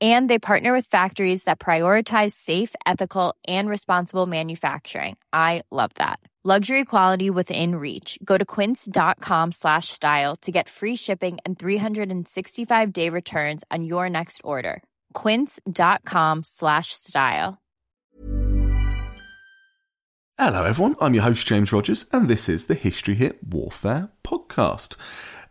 and they partner with factories that prioritize safe ethical and responsible manufacturing. I love that. Luxury quality within reach. Go to quince.com slash style to get free shipping and 365 day returns on your next order. quince.com slash style. Hello everyone. I'm your host james rogers and this is the history hit warfare podcast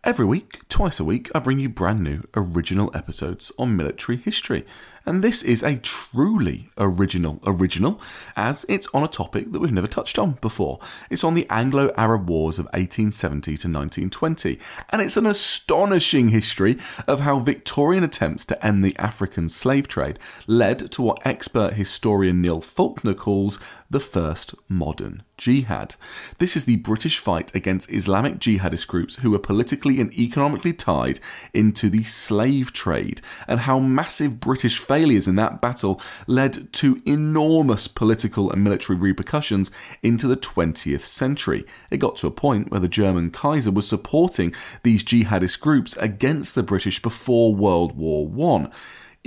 Every week, twice a week, I bring you brand new original episodes on military history. And this is a truly original original, as it's on a topic that we've never touched on before. It's on the Anglo Arab Wars of 1870 to 1920, and it's an astonishing history of how Victorian attempts to end the African slave trade led to what expert historian Neil Faulkner calls the first modern jihad. This is the British fight against Islamic jihadist groups who were politically and economically tied into the slave trade, and how massive British failures in that battle led to enormous political and military repercussions into the 20th century. It got to a point where the German Kaiser was supporting these jihadist groups against the British before World War One.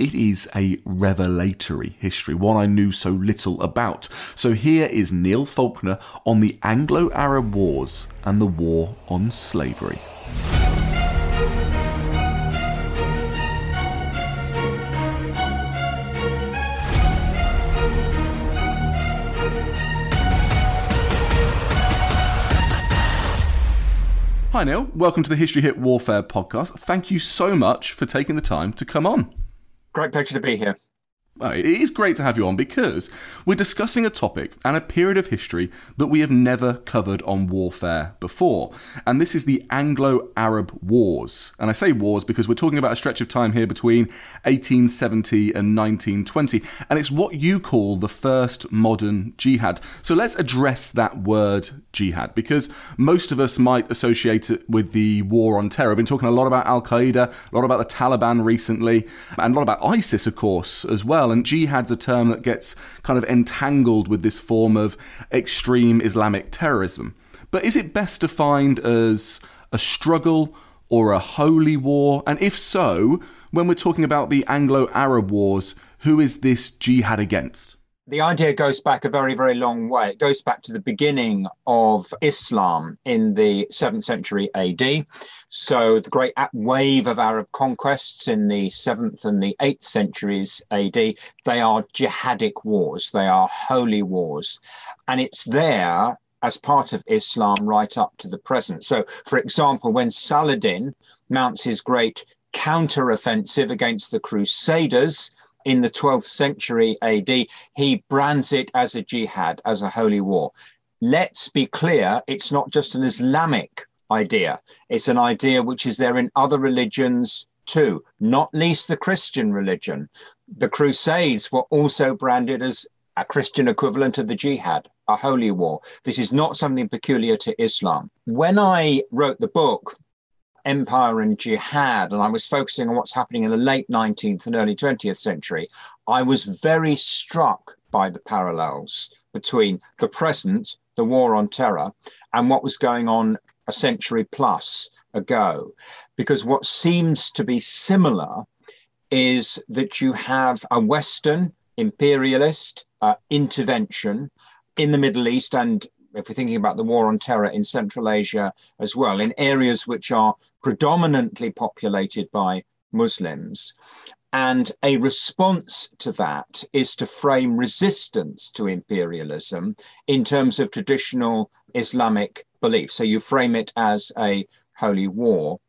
It is a revelatory history, one I knew so little about. So here is Neil Faulkner on the Anglo Arab Wars and the War on Slavery. Hi, Neil. Welcome to the History Hit Warfare podcast. Thank you so much for taking the time to come on. Great pleasure to be here. It is great to have you on because we're discussing a topic and a period of history that we have never covered on warfare before. And this is the Anglo Arab Wars. And I say wars because we're talking about a stretch of time here between 1870 and 1920. And it's what you call the first modern jihad. So let's address that word jihad because most of us might associate it with the war on terror. I've been talking a lot about Al Qaeda, a lot about the Taliban recently, and a lot about ISIS, of course, as well. And jihad's a term that gets kind of entangled with this form of extreme Islamic terrorism. But is it best defined as a struggle or a holy war? And if so, when we're talking about the Anglo Arab Wars, who is this jihad against? The idea goes back a very, very long way. It goes back to the beginning of Islam in the 7th century AD. So, the great wave of Arab conquests in the 7th and the 8th centuries AD, they are jihadic wars, they are holy wars. And it's there as part of Islam right up to the present. So, for example, when Saladin mounts his great counter-offensive against the Crusaders, in the 12th century AD, he brands it as a jihad, as a holy war. Let's be clear, it's not just an Islamic idea, it's an idea which is there in other religions too, not least the Christian religion. The Crusades were also branded as a Christian equivalent of the jihad, a holy war. This is not something peculiar to Islam. When I wrote the book, empire and jihad, and I was focusing on what's happening in the late 19th and early 20th century, I was very struck by the parallels between the present, the war on terror, and what was going on a century plus ago. Because what seems to be similar is that you have a Western imperialist uh, intervention in the Middle East and if we're thinking about the war on terror in Central Asia as well, in areas which are predominantly populated by Muslims. And a response to that is to frame resistance to imperialism in terms of traditional Islamic belief. So you frame it as a holy war.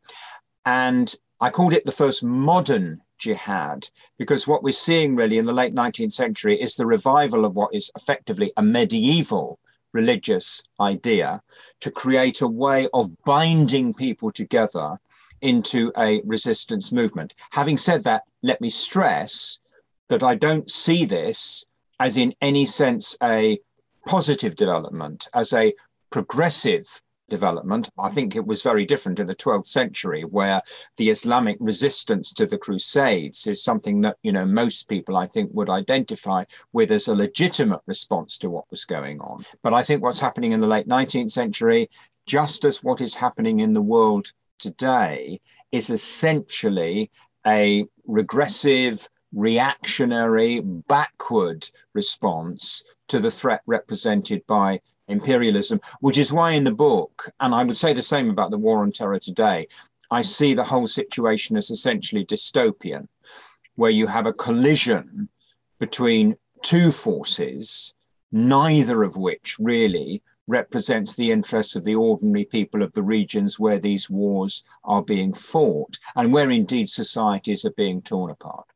And I called it the first modern jihad because what we're seeing really in the late 19th century is the revival of what is effectively a medieval religious idea to create a way of binding people together into a resistance movement. Having said that, let me stress that I don't see this as in any sense a positive development, as a progressive development. I mm-hmm. think it was very different in the 12th century, where the Islamic resistance to the Crusades is something that, you know, most people I think would identify with as a legitimate response to what was going on. But I think what's happening in the late 19th century, just as what is happening in the world today is essentially a regressive, reactionary, backward response to the threat represented by imperialism, which is why in the book, and I would say the same about the war on terror today, I see the whole situation as essentially dystopian, where you have a collision between two forces, neither of which really represents the interests of the ordinary people of the regions where these wars are being fought and where indeed societies are being torn apart.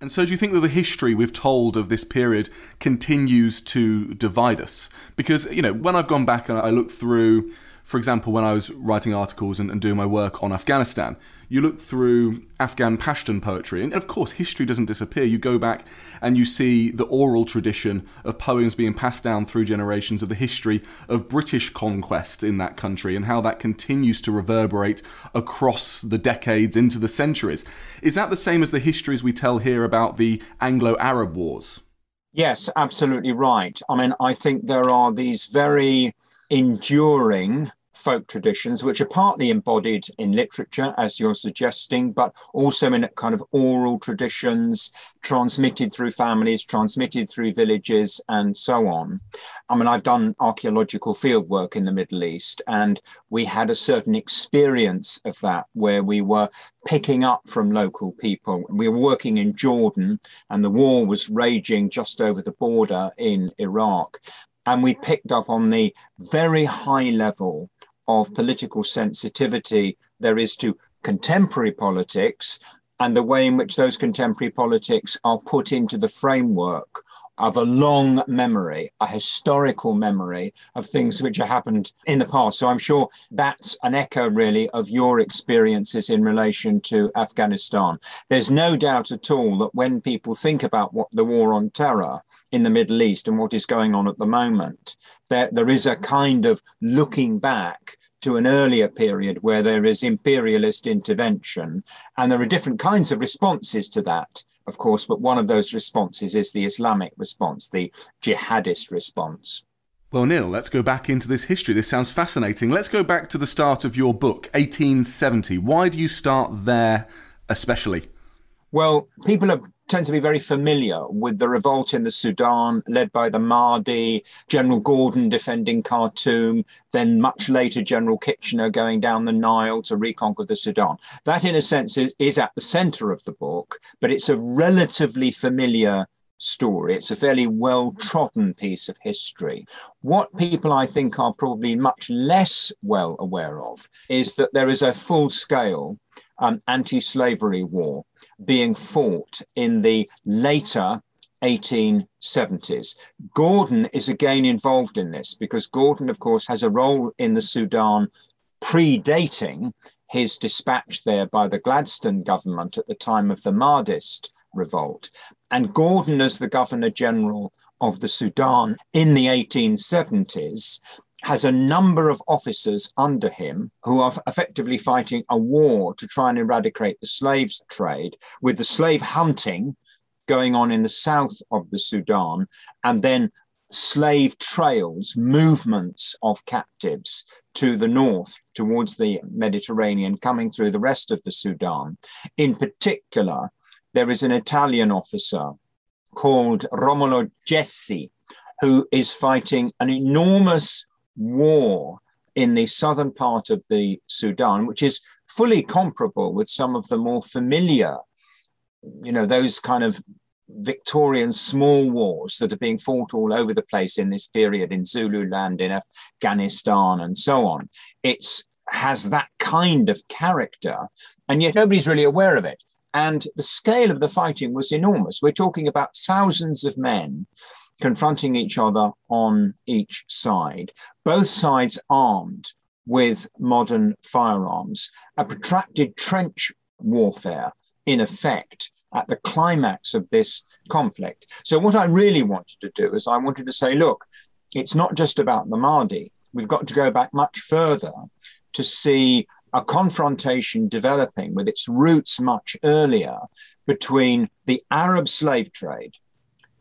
And so, do you think that the history we've told of this period continues to divide us? Because, you know, when I've gone back and I look through for example, when I was writing articles and, and, doing my work on Afghanistan, you look through Afghan Pashtun poetry, and of course, history doesn't disappear. You go back and you see the oral tradition of poems being passed down through generations of the history of British conquest in that country and how that continues to reverberate across the decades into the centuries. Is that the same as the histories we tell here about the Anglo Arab Wars? Yes, absolutely right. I mean, I think there are these very enduring folk traditions, which are partly embodied in literature, as you're suggesting, but also in kind of oral traditions transmitted through families, transmitted through villages, and so on. I mean, I've done archaeological field work in the Middle East, and we had a certain experience of that where we were picking up from local people. We were working in Jordan, and the war was raging just over the border in Iraq. And we picked up on the very high level of political sensitivity there is to contemporary politics and the way in which those contemporary politics are put into the framework of a long memory, a historical memory of things which have happened in the past. So I'm sure that's an echo, really, of your experiences in relation to Afghanistan. There's no doubt at all that when people think about what the war on terror in the Middle East and what is going on at the moment, there, there is a kind of looking back to an earlier period where there is imperialist intervention. And there are different kinds of responses to that, of course, but one of those responses is the Islamic response, the jihadist response. Well, Neil, let's go back into this history. This sounds fascinating. Let's go back to the start of your book, 1870. Why do you start there especially? Well, people are tend to be very familiar with the revolt in the Sudan, led by the Mahdi, General Gordon defending Khartoum, then much later General Kitchener going down the Nile to reconquer the Sudan. That, in a sense, is, is at the center of the book, but it's a relatively familiar story. It's a fairly well trodden piece of history. What people I think are probably much less well aware of is that there is a full scale um, anti slavery war being fought in the later 1870s. Gordon is again involved in this because Gordon, of course, has a role in the Sudan predating his dispatch there by the Gladstone government at the time of the Mahdist revolt. And Gordon, as the Governor General of the Sudan in the 1870s, has a number of officers under him who are effectively fighting a war to try and eradicate the slaves trade, with the slave hunting going on in the south of the Sudan, and then slave trails, movements of captives to the north towards the Mediterranean, coming through the rest of the Sudan. In particular, there is an Italian officer called Romolo Gessi, who is fighting an enormous war in the southern part of the Sudan, which is fully comparable with some of the more familiar you know, those kind of Victorian small wars that are being fought all over the place in this period in Zululand, in Afghanistan, and so on. It's has that kind of character, and yet nobody's really aware of it. And the scale of the fighting was enormous. We're talking about thousands of men confronting each other on each side, both sides armed with modern firearms, a protracted trench warfare in effect at the climax of this conflict. So, what I really wanted to do is I wanted to say, look, it's not just about the Mahdi. We've got to go back much further to see a confrontation developing with its roots much earlier between the Arab slave trade,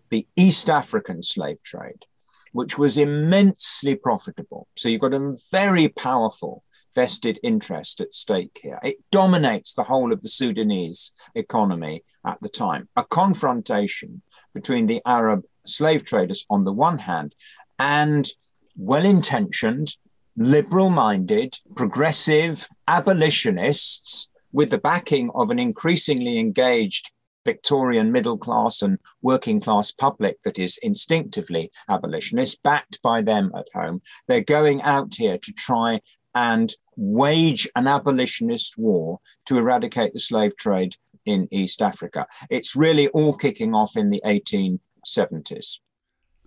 the East African slave trade, which was immensely profitable. So you've got a very powerful vested interest at stake here. It dominates the whole of the Sudanese economy at the time. A confrontation between the Arab slave traders on the one hand and well intentioned, liberal minded, progressive abolitionists with the backing of an increasingly engaged Victorian middle class and working class public that is instinctively abolitionist, backed by them at home. They're going out here to try and wage an abolitionist war to eradicate the slave trade in East Africa. It's really all kicking off in the 1870s.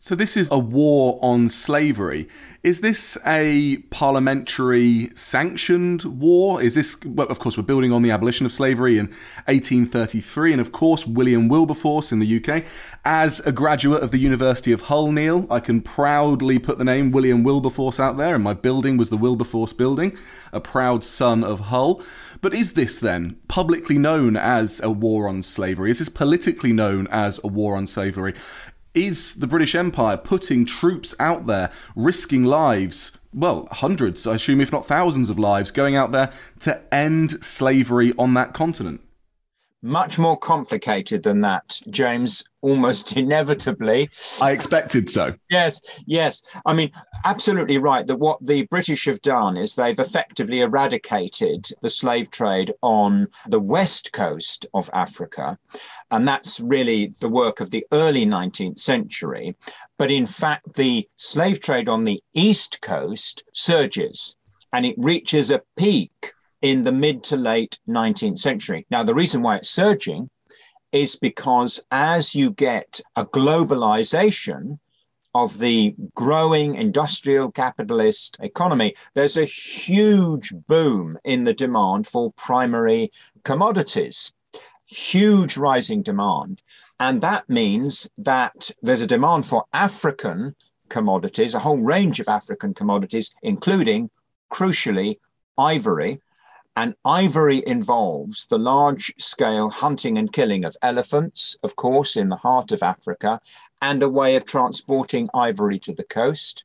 So this is a war on slavery. Is this a parliamentary sanctioned war? Is this well, of course we're building on the abolition of slavery in 1833 and of course William Wilberforce in the UK as a graduate of the University of Hull Neil, I can proudly put the name William Wilberforce out there and my building was the Wilberforce building, a proud son of Hull. But is this then publicly known as a war on slavery? Is this politically known as a war on slavery? Is the British Empire putting troops out there, risking lives, well, hundreds, I assume, if not thousands of lives, going out there to end slavery on that continent? Much more complicated than that, James almost inevitably. I expected so. Yes, yes. I mean, absolutely right that what the British have done is they've effectively eradicated the slave trade on the west coast of Africa. And that's really the work of the early 19th century. But in fact, the slave trade on the east coast surges and it reaches a peak in the mid to late 19th century. Now, the reason why it's surging is because as you get a globalization of the growing industrial capitalist economy, there's a huge boom in the demand for primary commodities, huge rising demand. And that means that there's a demand for African commodities, a whole range of African commodities, including, crucially, ivory, and ivory involves the large scale hunting and killing of elephants, of course, in the heart of Africa, and a way of transporting ivory to the coast.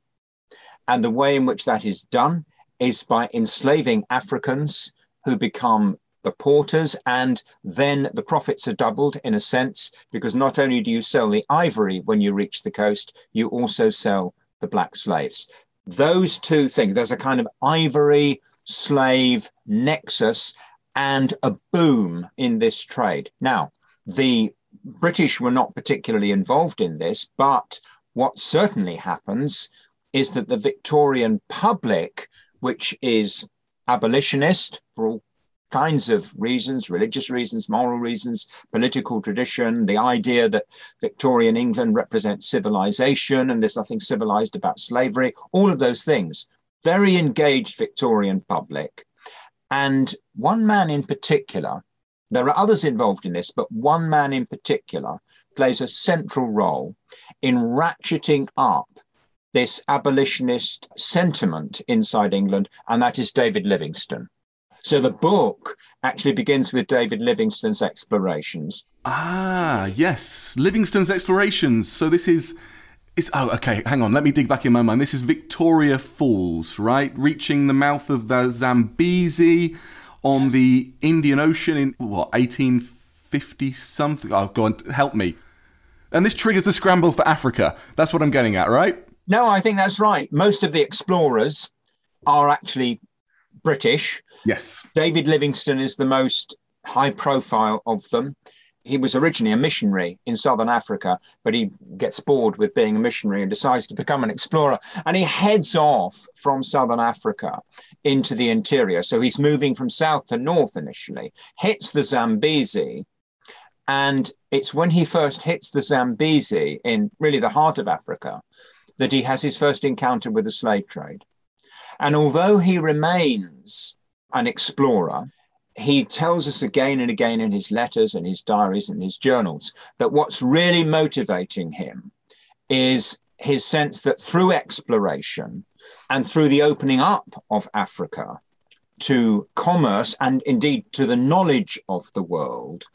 And the way in which that is done is by enslaving Africans who become the porters, and then the profits are doubled in a sense, because not only do you sell the ivory when you reach the coast, you also sell the black slaves. Those two things, there's a kind of ivory slave nexus and a boom in this trade. Now, the British were not particularly involved in this, but what certainly happens is that the Victorian public, which is abolitionist for all kinds of reasons religious reasons, moral reasons, political tradition, the idea that Victorian England represents civilization and there's nothing civilized about slavery, all of those things very engaged Victorian public. And one man in particular, there are others involved in this, but one man in particular plays a central role in ratcheting up this abolitionist sentiment inside England, and that is David Livingstone. So the book actually begins with David Livingstone's explorations. Ah, yes, Livingstone's explorations. So this is it's, oh, okay. Hang on. Let me dig back in my mind. This is Victoria Falls, right? Reaching the mouth of the Zambezi on yes. the Indian Ocean in what 1850 something. Oh, go on, help me. And this triggers the scramble for Africa. That's what I'm getting at, right? No, I think that's right. Most of the explorers are actually British. Yes. David Livingstone is the most high profile of them. He was originally a missionary in southern Africa, but he gets bored with being a missionary and decides to become an explorer. And he heads off from southern Africa into the interior. So he's moving from south to north initially, hits the Zambezi. And it's when he first hits the Zambezi in really the heart of Africa that he has his first encounter with the slave trade. And although he remains an explorer, he tells us again and again in his letters and his diaries and his journals that what's really motivating him is his sense that through exploration and through the opening up of Africa to commerce and indeed to the knowledge of the world,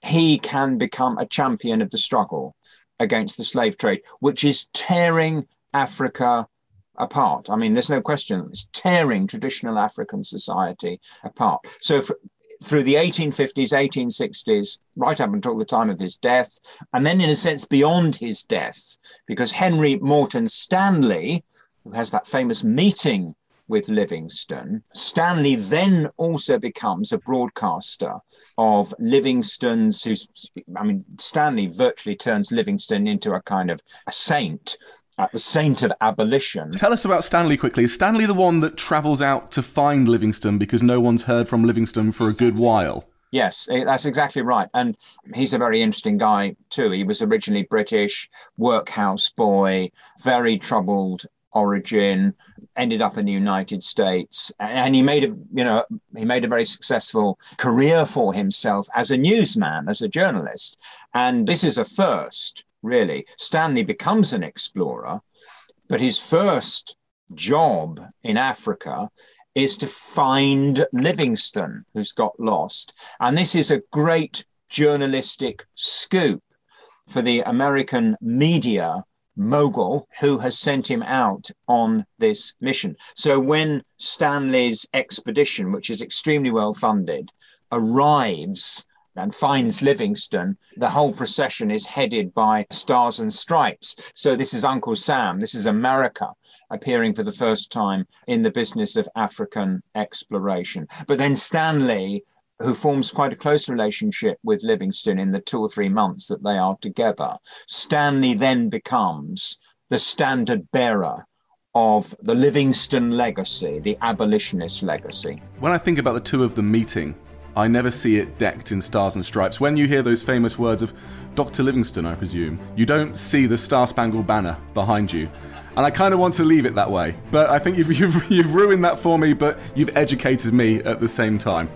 he can become a champion of the struggle against the slave trade, which is tearing Africa apart. I mean, there's no question it's tearing traditional African society apart. So for, through the 1850s, 1860s, right up until the time of his death, and then in a sense beyond his death, because Henry Morton Stanley, who has that famous meeting with Livingstone, Stanley then also becomes a broadcaster of Livingstone's, who's, I mean, Stanley virtually turns Livingstone into a kind of a saint at the saint of abolition. Tell us about Stanley quickly. Is Stanley the one that travels out to find Livingstone because no one's heard from Livingstone for a good while? Yes, eh, that's exactly right. And he's a very interesting guy too. He was originally British, workhouse boy, very troubled origin, ended up in the United States, and he made a you know he made a very successful career for himself as a newsman, as a journalist. And this is a first really. Stanley becomes an explorer, but his first job in Africa is to find Livingstone, who's got lost. And this is a great journalistic scoop for the American media mogul who has sent him out on this mission. So when Stanley's expedition, which is extremely well funded, arrives and finds Livingstone, the whole procession is headed by Stars and Stripes. So this is Uncle Sam, this is America appearing for the first time in the business of African exploration. But then Stanley, who forms quite a close relationship with Livingstone in the two or three months that they are together, Stanley then becomes the standard bearer of the Livingstone legacy, the abolitionist legacy. When I think about the two of them meeting, I never see it decked in stars and stripes. When you hear those famous words of Dr. Livingstone, I presume, you don't see the Star Spangled Banner behind you. And I kind of want to leave it that way. But I think you've, you've, you've ruined that for me, but you've educated me at the same time.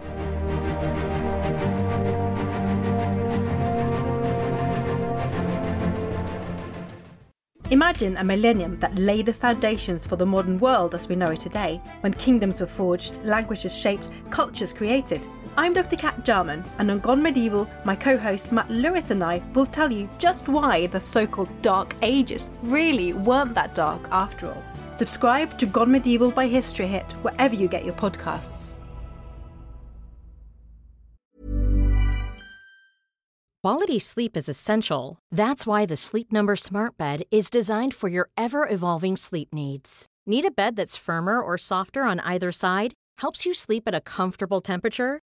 Imagine a millennium that laid the foundations for the modern world as we know it today, when kingdoms were forged, languages shaped, cultures created. I'm Dr. Cat Jarman, and on Gone Medieval, my co host Matt Lewis and I will tell you just why the so called Dark Ages really weren't that dark after all. Subscribe to Gone Medieval by History Hit wherever you get your podcasts. Quality sleep is essential. That's why the Sleep Number Smart Bed is designed for your ever evolving sleep needs. Need a bed that's firmer or softer on either side? Helps you sleep at a comfortable temperature?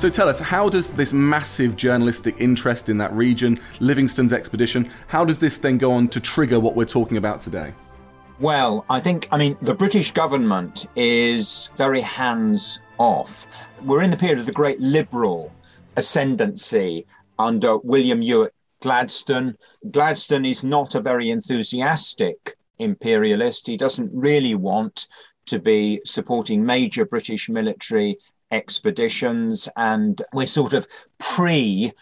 So tell us, how does this massive journalistic interest in that region, Livingstone's expedition, how does this then go on to trigger what we're talking about today? Well, I think, I mean, the British government is very hands off. We're in the period of the great liberal ascendancy under William Ewart Gladstone. Gladstone is not a very enthusiastic imperialist. He doesn't really want to be supporting major British military expeditions. And we're sort of pre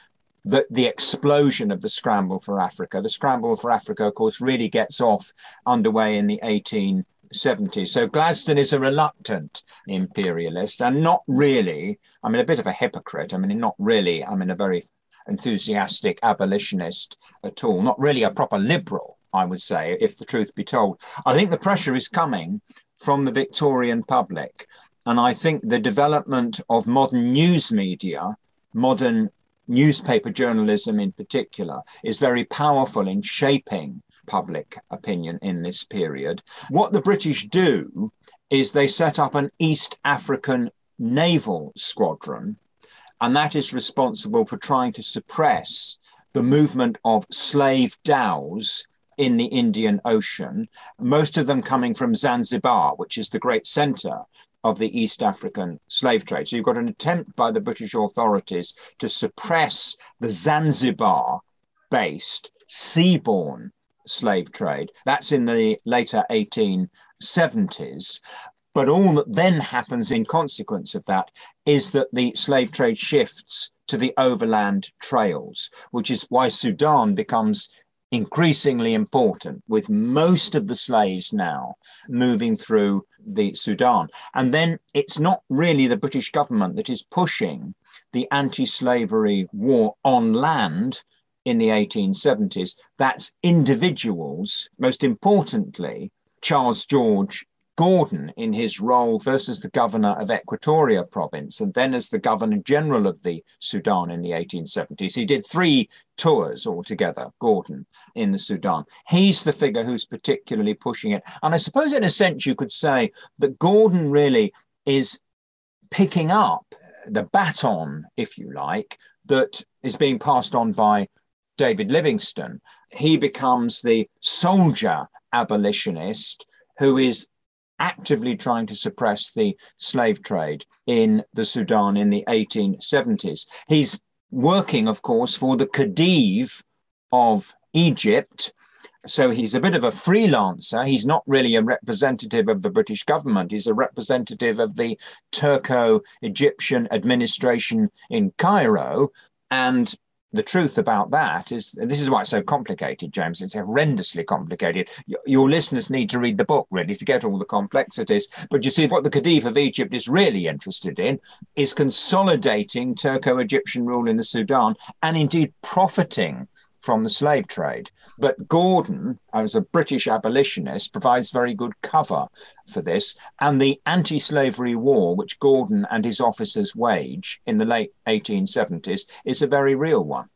the, the explosion of the scramble for Africa. The scramble for Africa, of course, really gets off underway in the 1870s. So Gladstone is a reluctant imperialist and not really, I mean, a bit of a hypocrite. I mean, not really, I mean, a very enthusiastic abolitionist at all, not really a proper liberal, I would say, if the truth be told. I think the pressure is coming from the Victorian public. And I think the development of modern news media, modern newspaper journalism in particular, is very powerful in shaping public opinion in this period. What the British do is they set up an East African naval squadron, and that is responsible for trying to suppress the movement of slave dhows in the Indian Ocean, most of them coming from Zanzibar, which is the great center of the East African slave trade. So you've got an attempt by the British authorities to suppress the Zanzibar based seaborne slave trade. That's in the later 1870s. But all that then happens in consequence of that is that the slave trade shifts to the overland trails, which is why Sudan becomes increasingly important, with most of the slaves now moving through the Sudan. And then it's not really the British government that is pushing the anti slavery war on land in the 1870s. That's individuals, most importantly, Charles George Gordon in his role as the governor of Equatoria province and then as the governor general of the Sudan in the 1870s. He did three tours altogether, Gordon, in the Sudan. He's the figure who's particularly pushing it. And I suppose, in a sense, you could say that Gordon really is picking up the baton, if you like, that is being passed on by David Livingstone. He becomes the soldier abolitionist who is actively trying to suppress the slave trade in the Sudan in the 1870s. He's working, of course, for the Khedive of Egypt. So he's a bit of a freelancer. He's not really a representative of the British government. He's a representative of the Turco Egyptian administration in Cairo. And the truth about that is this is why it's so complicated, James. It's horrendously complicated. Your listeners need to read the book really to get all the complexities. But you see, what the Khedive of Egypt is really interested in is consolidating Turco Egyptian rule in the Sudan and indeed profiting from the slave trade. But Gordon, as a British abolitionist, provides very good cover for this. And the anti slavery war, which Gordon and his officers wage in the late 1870s, is a very real one.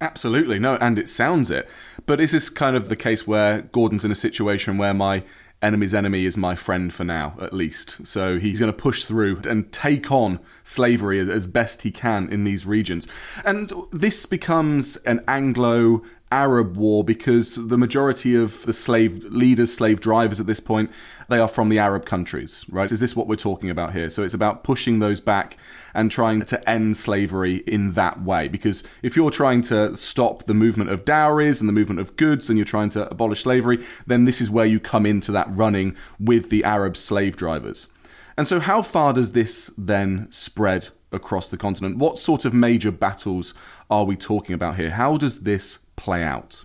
Absolutely, no, and it sounds it. But is this kind of the case where Gordon's in a situation where my enemy's enemy is my friend for now, at least. So he's going to push through and take on slavery as best he can in these regions. And this becomes an Anglo Arab war because the majority of the slave leaders, slave drivers at this point, they are from the Arab countries, right? Is this what we're talking about here? So it's about pushing those back and trying to end slavery in that way. Because if you're trying to stop the movement of dowries and the movement of goods and you're trying to abolish slavery, then this is where you come into that running with the Arab slave drivers. And so, how far does this then spread across the continent? What sort of major battles are we talking about here? How does this play out?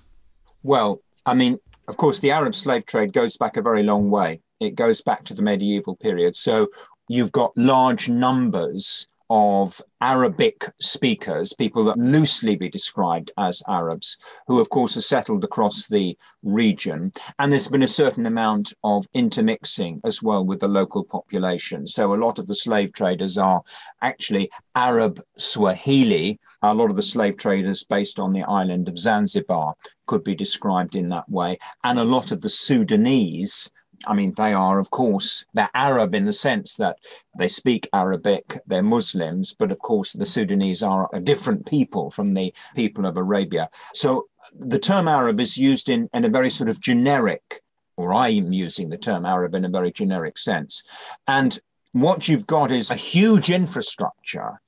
Well, I mean, of course, the Arab slave trade goes back a very long way. It goes back to the medieval period. So you've got large numbers of Arabic speakers, people that loosely be described as Arabs, who of course are settled across the region. And there's been a certain amount of intermixing as well with the local population. So a lot of the slave traders are actually Arab Swahili. A lot of the slave traders based on the island of Zanzibar could be described in that way. And a lot of the Sudanese I mean, they are, of course, they're Arab in the sense that they speak Arabic, they're Muslims, but of course, the Sudanese are a different people from the people of Arabia. So the term Arab is used in, in a very sort of generic, or I'm using the term Arab in a very generic sense. And what you've got is a huge infrastructure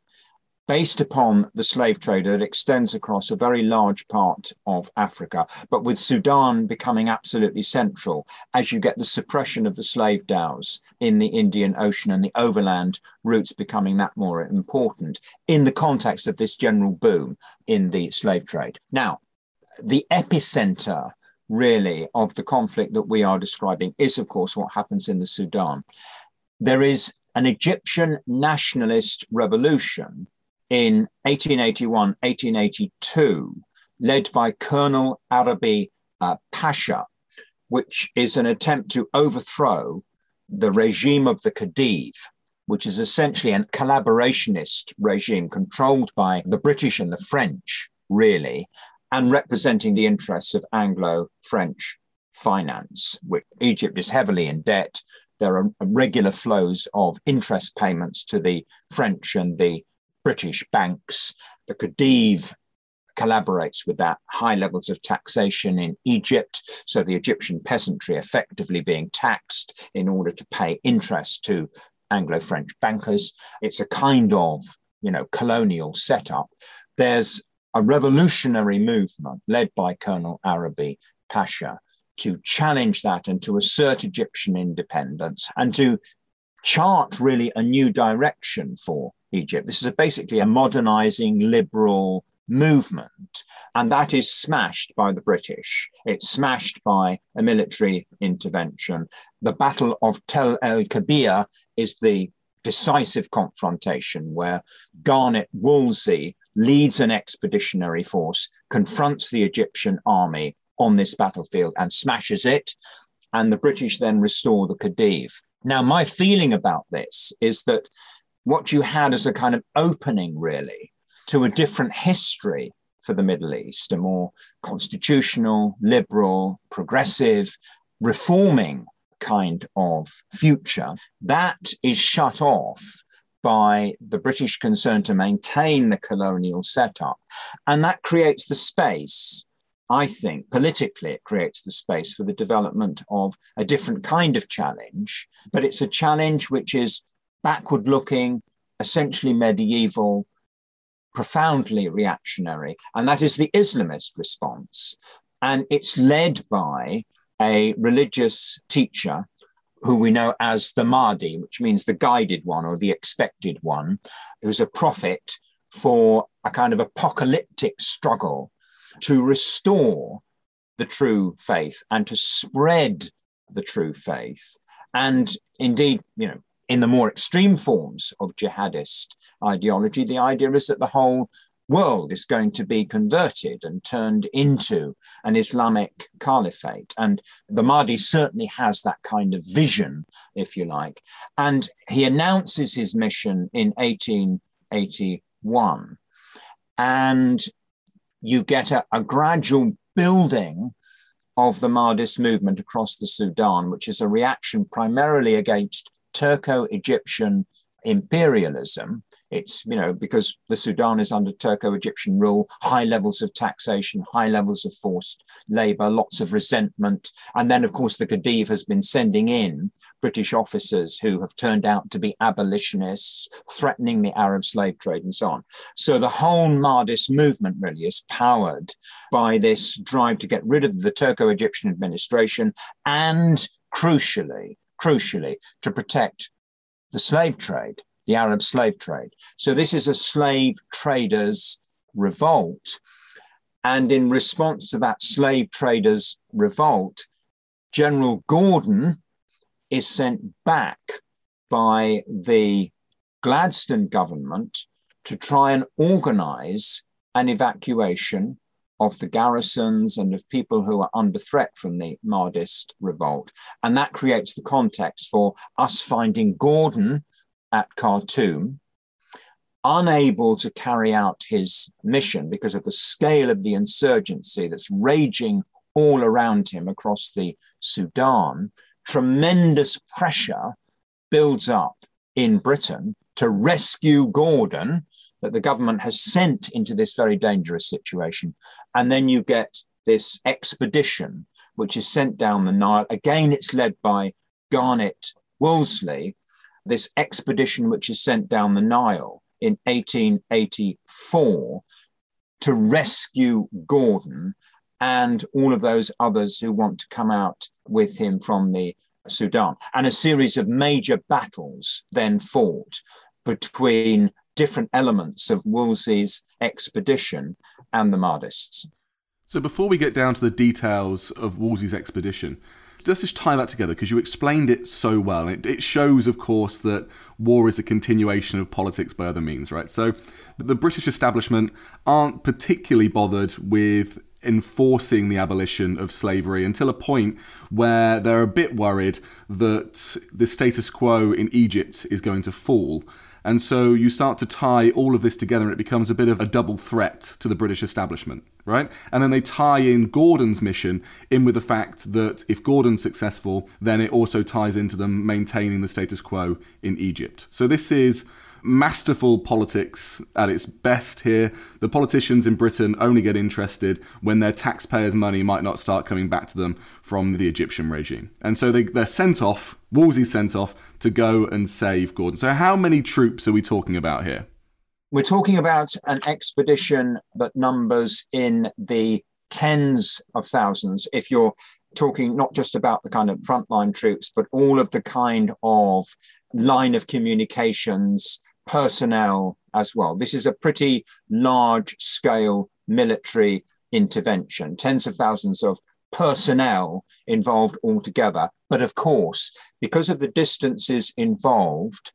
based upon the slave trade that extends across a very large part of Africa, but with Sudan becoming absolutely central as you get the suppression of the slave dhows in the Indian Ocean and the overland routes becoming that more important in the context of this general boom in the slave trade. Now, the epicenter really of the conflict that we are describing is, of course, what happens in the Sudan. There is an Egyptian nationalist revolution in 1881, 1882, led by Colonel Arabi uh, Pasha, which is an attempt to overthrow the regime of the Khedive, which is essentially a collaborationist regime controlled by the British and the French, really, and representing the interests of Anglo French finance. Which Egypt is heavily in debt. There are regular flows of interest payments to the French and the British banks. The Khedive collaborates with that high levels of taxation in Egypt. So the Egyptian peasantry effectively being taxed in order to pay interest to Anglo French bankers. It's a kind of you know colonial setup. There's a revolutionary movement led by Colonel Arabi Pasha to challenge that and to assert Egyptian independence and to chart really a new direction for Egypt. This is a, basically a modernizing liberal movement, and that is smashed by the British. It's smashed by a military intervention. The Battle of Tel el Kebir is the decisive confrontation where Garnet Wolseley leads an expeditionary force, confronts the Egyptian army on this battlefield and smashes it. And the British then restore the Khedive. Now, my feeling about this is that what you had as a kind of opening, really, to a different history for the Middle East, a more constitutional, liberal, progressive, reforming kind of future, that is shut off by the British concern to maintain the colonial setup. And that creates the space, I think, politically, it creates the space for the development of a different kind of challenge. But it's a challenge which is backward looking, essentially medieval, profoundly reactionary. And that is the Islamist response. And it's led by a religious teacher who we know as the Mahdi, which means the guided one or the expected one, who's a prophet for a kind of apocalyptic struggle to restore the true faith and to spread the true faith. And indeed, you know, in the more extreme forms of jihadist ideology, the idea is that the whole world is going to be converted and turned into an Islamic caliphate. And the Mahdi certainly has that kind of vision, if you like. And he announces his mission in 1881. And you get a, a gradual building of the Mahdist movement across the Sudan, which is a reaction primarily against Turco Egyptian imperialism. It's, you know, because the Sudan is under Turco Egyptian rule, high levels of taxation, high levels of forced labor, lots of resentment. And then, of course, the Khedive has been sending in British officers who have turned out to be abolitionists, threatening the Arab slave trade and so on. So the whole Mahdist movement really is powered by this drive to get rid of the Turco Egyptian administration and, crucially, crucially, to protect the slave trade, the Arab slave trade. So this is a slave traders' revolt. And in response to that slave traders' revolt, General Gordon is sent back by the Gladstone government to try and organize an evacuation of the garrisons and of people who are under threat from the Mahdist revolt. And that creates the context for us finding Gordon at Khartoum, unable to carry out his mission because of the scale of the insurgency that's raging all around him across the Sudan. Tremendous pressure builds up in Britain to rescue Gordon that the government has sent into this very dangerous situation. And then you get this expedition, which is sent down the Nile. Again, it's led by Garnet Wolseley, this expedition which is sent down the Nile in 1884 to rescue Gordon and all of those others who want to come out with him from the Sudan. And a series of major battles then fought between different elements of Wolseley's expedition and the Mahdists. So before we get down to the details of Wolseley's expedition, let's just tie that together because you explained it so well. It, it, shows, of course, that war is a continuation of politics by other means, right? So the British establishment aren't particularly bothered with enforcing the abolition of slavery until a point where they're a bit worried that the status quo in Egypt is going to fall. And so you start to tie all of this together and it becomes a bit of a double threat to the British establishment, right? And then they tie in Gordon's mission in with the fact that if Gordon's successful, then it also ties into them maintaining the status quo in Egypt. So this is masterful politics at its best here. The politicians in Britain only get interested when their taxpayers' money might not start coming back to them from the Egyptian regime. And so they, they're sent off, Wolseley sent off to go and save Gordon. So, how many troops are we talking about here? We're talking about an expedition that numbers in the tens of thousands. If you're talking not just about the kind of frontline troops, but all of the kind of line of communications, personnel as well. This is a pretty large scale military intervention, tens of thousands of personnel involved altogether. But of course, because of the distances involved,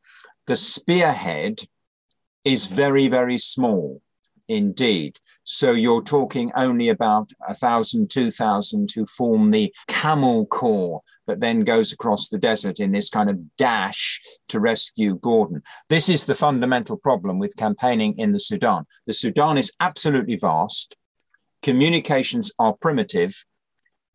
the spearhead is very, very small indeed. So you're talking only about a thousand, two thousand to form the camel corps that then goes across the desert in this kind of dash to rescue Gordon. This is the fundamental problem with campaigning in the Sudan. The Sudan is absolutely vast, communications are primitive,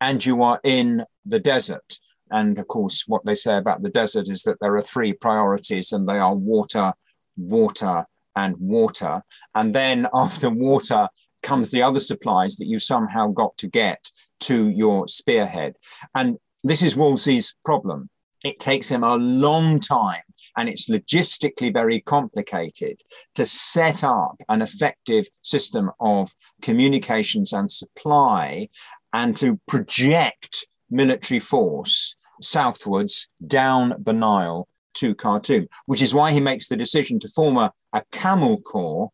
and you are in the desert. And of course, what they say about the desert is that there are three priorities, and they are water, water, and water. And then after water comes the other supplies that you somehow got to get to your spearhead. And this is Wolseley's problem. It takes him a long time and it's logistically very complicated to set up an effective system of communications and supply and to project military force southwards down the Nile to Khartoum, which is why he makes the decision to form a, a camel corps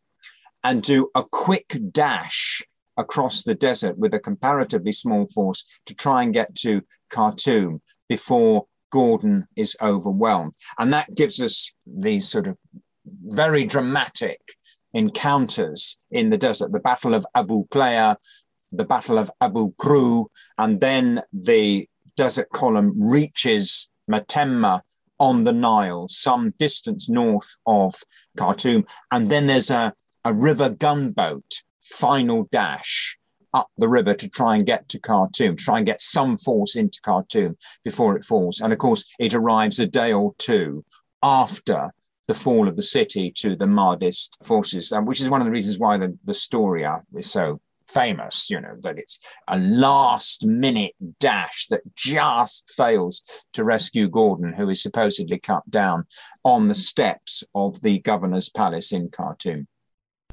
and do a quick dash across the desert with a comparatively small force to try and get to Khartoum before Gordon is overwhelmed. And that gives us these sort of very dramatic encounters in the desert the Battle of Abu Klea, the Battle of Abu Kru, and then the desert column reaches Matemma on the Nile, some distance north of Khartoum. And then there's a, a river gunboat final dash up the river to try and get to Khartoum, to try and get some force into Khartoum before it falls. And of course, it arrives a day or two after the fall of the city to the Mahdist forces, um, which is one of the reasons why the, the story is so famous, you know, that it's a last minute dash that just fails to rescue Gordon, who is supposedly cut down on the steps of the governor's palace in Khartoum.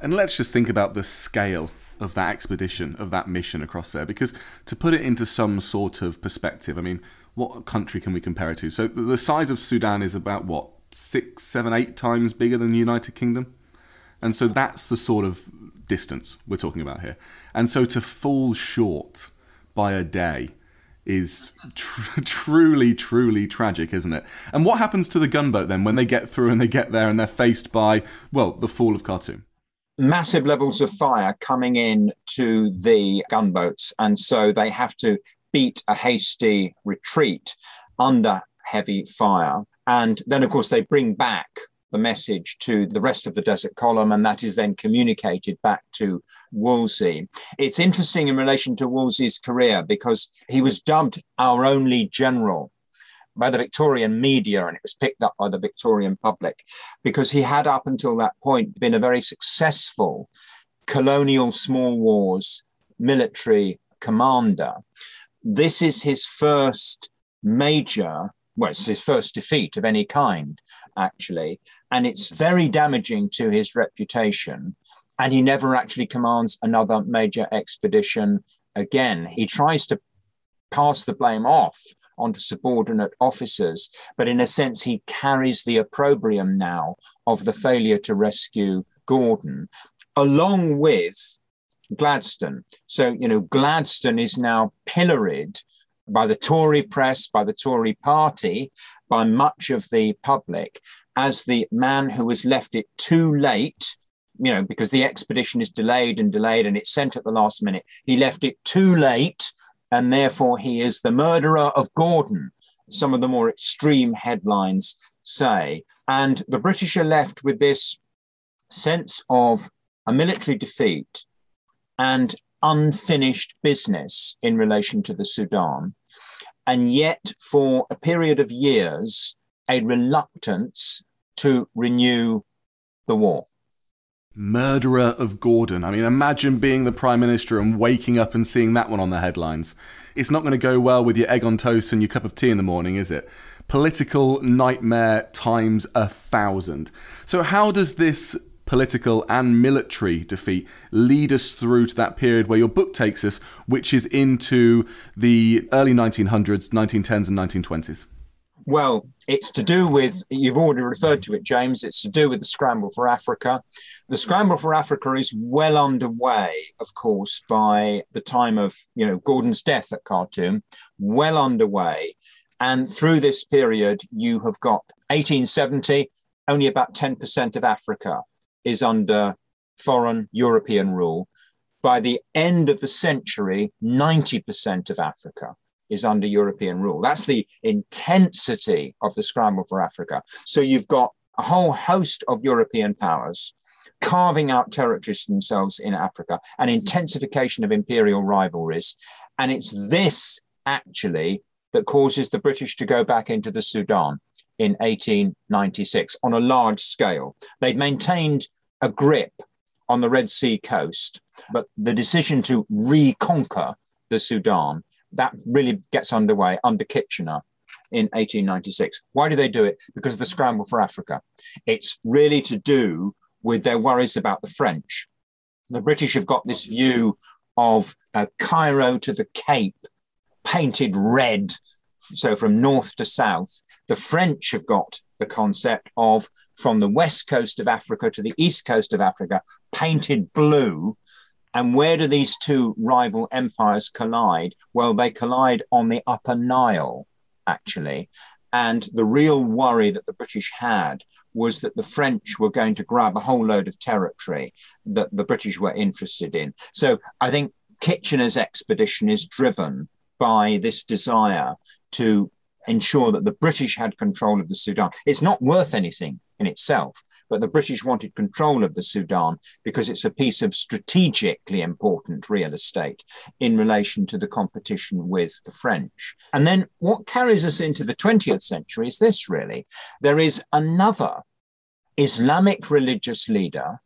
And let's just think about the scale of that expedition, of that mission across there, because to put it into some sort of perspective, I mean, what country can we compare it to? So the size of Sudan is about what, six, seven, eight times bigger than the United Kingdom? And so that's the sort of distance we're talking about here. And so to fall short by a day is tr- truly, truly tragic, isn't it? And what happens to the gunboat then when they get through and they get there and they're faced by, well, the fall of Khartoum? Massive levels of fire coming in to the gunboats. And so they have to beat a hasty retreat under heavy fire. And then, of course, they bring back the message to the rest of the Desert Column, and that is then communicated back to Wolseley. It's interesting in relation to Wolseley's career because he was dubbed our only general by the Victorian media and it was picked up by the Victorian public because he had up until that point been a very successful colonial small wars military commander. This is his first major, well, it's his first defeat of any kind, actually. And it's very damaging to his reputation. And he never actually commands another major expedition again. He tries to pass the blame off onto subordinate officers, but in a sense, he carries the opprobrium now of the failure to rescue Gordon, along with Gladstone. So, you know, Gladstone is now pilloried by the Tory press, by the Tory party, by much of the public as the man who has left it too late, you know, because the expedition is delayed and delayed and it's sent at the last minute. He left it too late, and therefore he is the murderer of Gordon, some of the more extreme headlines say. And the British are left with this sense of a military defeat and unfinished business in relation to the Sudan. And yet, for a period of years, a reluctance to renew the war. Murderer of Gordon. I mean, imagine being the Prime Minister and waking up and seeing that one on the headlines. It's not going to go well with your egg on toast and your cup of tea in the morning, is it? Political nightmare times a thousand. So, how does this political and military defeat lead us through to that period where your book takes us, which is into the early 1900s, 1910s, and 1920s? Well, it's to do with, you've already referred to it, James, it's to do with the scramble for Africa. The scramble for Africa is well underway, of course, by the time of, you know, Gordon's death at Khartoum, well underway. And through this period, you have got 1870, only about 10% of Africa is under foreign European rule. By the end of the century, 90% of Africa is under European rule. That's the intensity of the scramble for Africa. So you've got a whole host of European powers carving out territories themselves in Africa, an intensification of imperial rivalries. And it's this actually that causes the British to go back into the Sudan in 1896 on a large scale. They'd maintained a grip on the Red Sea coast, but the decision to reconquer the Sudan that really gets underway under Kitchener in 1896. Why do they do it? Because of the scramble for Africa. It's really to do with their worries about the French. The British have got this view of uh, Cairo to the Cape painted red, so from north to south. The French have got the concept of from the west coast of Africa to the east coast of Africa painted blue and where do these two rival empires collide? Well, they collide on the Upper Nile, actually. And the real worry that the British had was that the French were going to grab a whole load of territory that the British were interested in. So I think Kitchener's expedition is driven by this desire to ensure that the British had control of the Sudan. It's not worth anything in itself, but the British wanted control of the Sudan because it's a piece of strategically important real estate in relation to the competition with the French. And then what carries us into the 20th century is this really there is another Islamic religious leader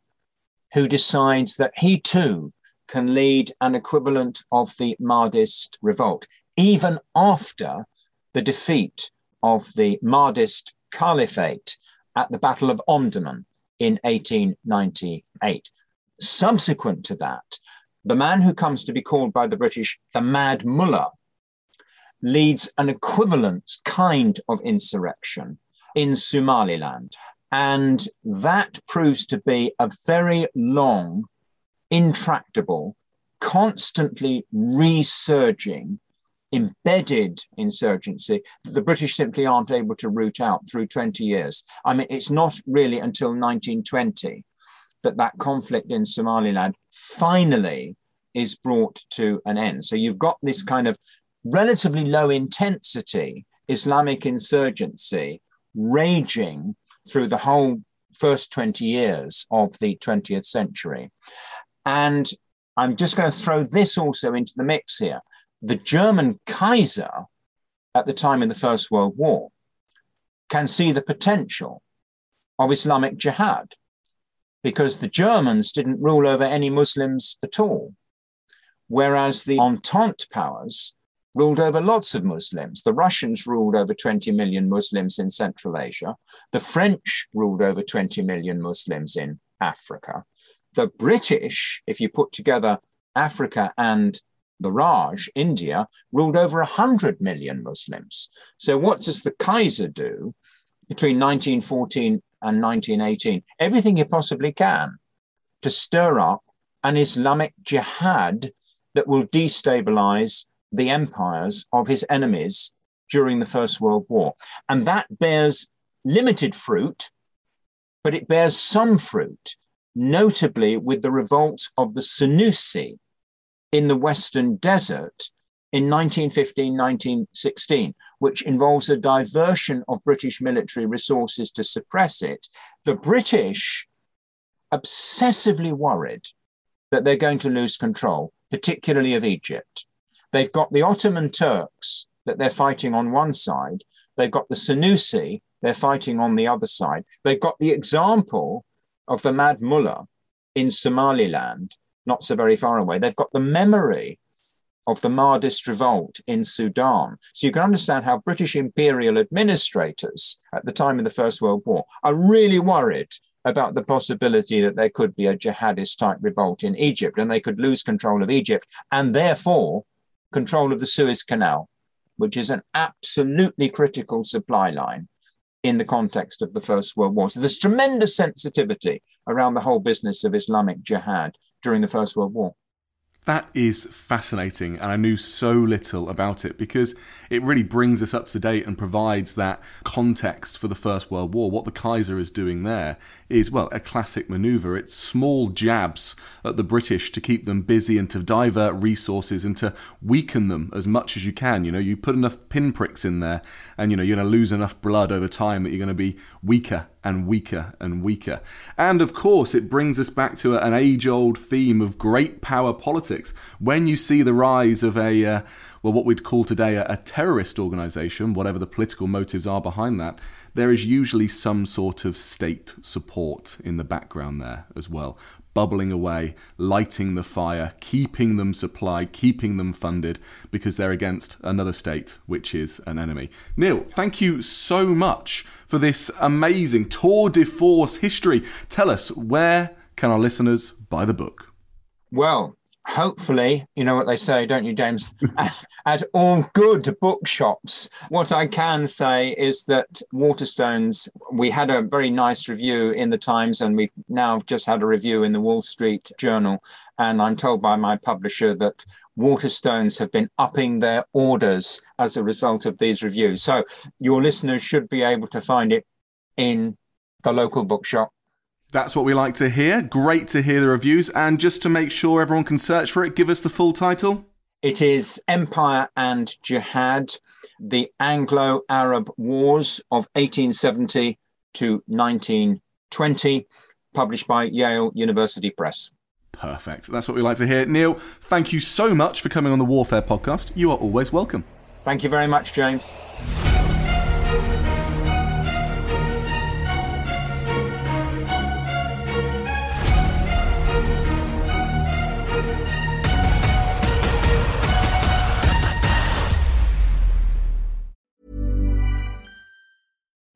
who decides that he too can lead an equivalent of the Mahdist revolt, even after the defeat of the Mahdist Caliphate at the Battle of Omdurman in 1898. Subsequent to that, the man who comes to be called by the British the Mad Mullah leads an equivalent kind of insurrection in Somaliland. And that proves to be a very long, intractable, constantly resurging embedded insurgency that the British simply aren't able to root out through 20 years. I mean, it's not really until 1920 that that conflict in Somaliland finally is brought to an end. So you've got this kind of relatively low intensity Islamic insurgency raging through the whole first 20 years of the 20th century. And I'm just going to throw this also into the mix here. The German Kaiser at the time in the First World War can see the potential of Islamic jihad because the Germans didn't rule over any Muslims at all, whereas the Entente powers ruled over lots of Muslims. The Russians ruled over 20 million Muslims in Central Asia. The French ruled over 20 million Muslims in Africa. The British, if you put together Africa and the Raj, India, ruled over 100 million Muslims. So, what does the Kaiser do between 1914 and 1918? Everything he possibly can to stir up an Islamic jihad that will destabilize the empires of his enemies during the First World War. And that bears limited fruit, but it bears some fruit, notably with the revolt of the Senussi in the Western Desert in 1915 1916, which involves a diversion of British military resources to suppress it. The British obsessively worried that they're going to lose control, particularly of Egypt. They've got the Ottoman Turks that they're fighting on one side. They've got the Senussi, they're fighting on the other side. They've got the example of the Mad Mullah in Somaliland, not so very far away. They've got the memory of the Mahdist revolt in Sudan. So you can understand how British imperial administrators at the time of the First World War are really worried about the possibility that there could be a jihadist type revolt in Egypt and they could lose control of Egypt and therefore control of the Suez Canal, which is an absolutely critical supply line in the context of the First World War. So there's tremendous sensitivity around the whole business of Islamic jihad during the First World War. That is fascinating, and I knew so little about it because it really brings us up to date and provides that context for the First World War. What the Kaiser is doing there is, well, a classic maneuver. It's small jabs at the British to keep them busy and to divert resources and to weaken them as much as you can. You know, you put enough pinpricks in there, and you know, you're going to lose enough blood over time that you're going to be weaker and weaker and weaker. And of course, it brings us back to an age old theme of great power politics. When you see the rise of a, uh, well, what we'd call today a, a terrorist organization, whatever the political motives are behind that, there is usually some sort of state support in the background there as well bubbling away, lighting the fire, keeping them supplied, keeping them funded, because they're against another state, which is an enemy. Neil, thank you so much for this amazing tour de force history. Tell us, where can our listeners buy the book? Well, hopefully, you know what they say, don't you, James? at, all good bookshops. What I can say is that Waterstones, we had a very nice review in the Times, and we've now just had a review in the Wall Street Journal. And I'm told by my publisher that Waterstones have been upping their orders as a result of these reviews. So your listeners should be able to find it in the local bookshop that's what we like to hear. Great to hear the reviews. And just to make sure everyone can search for it, give us the full title. It is Empire and Jihad The Anglo Arab Wars of 1870 to 1920, published by Yale University Press. Perfect. That's what we like to hear. Neil, thank you so much for coming on the Warfare podcast. You are always welcome. Thank you very much, James.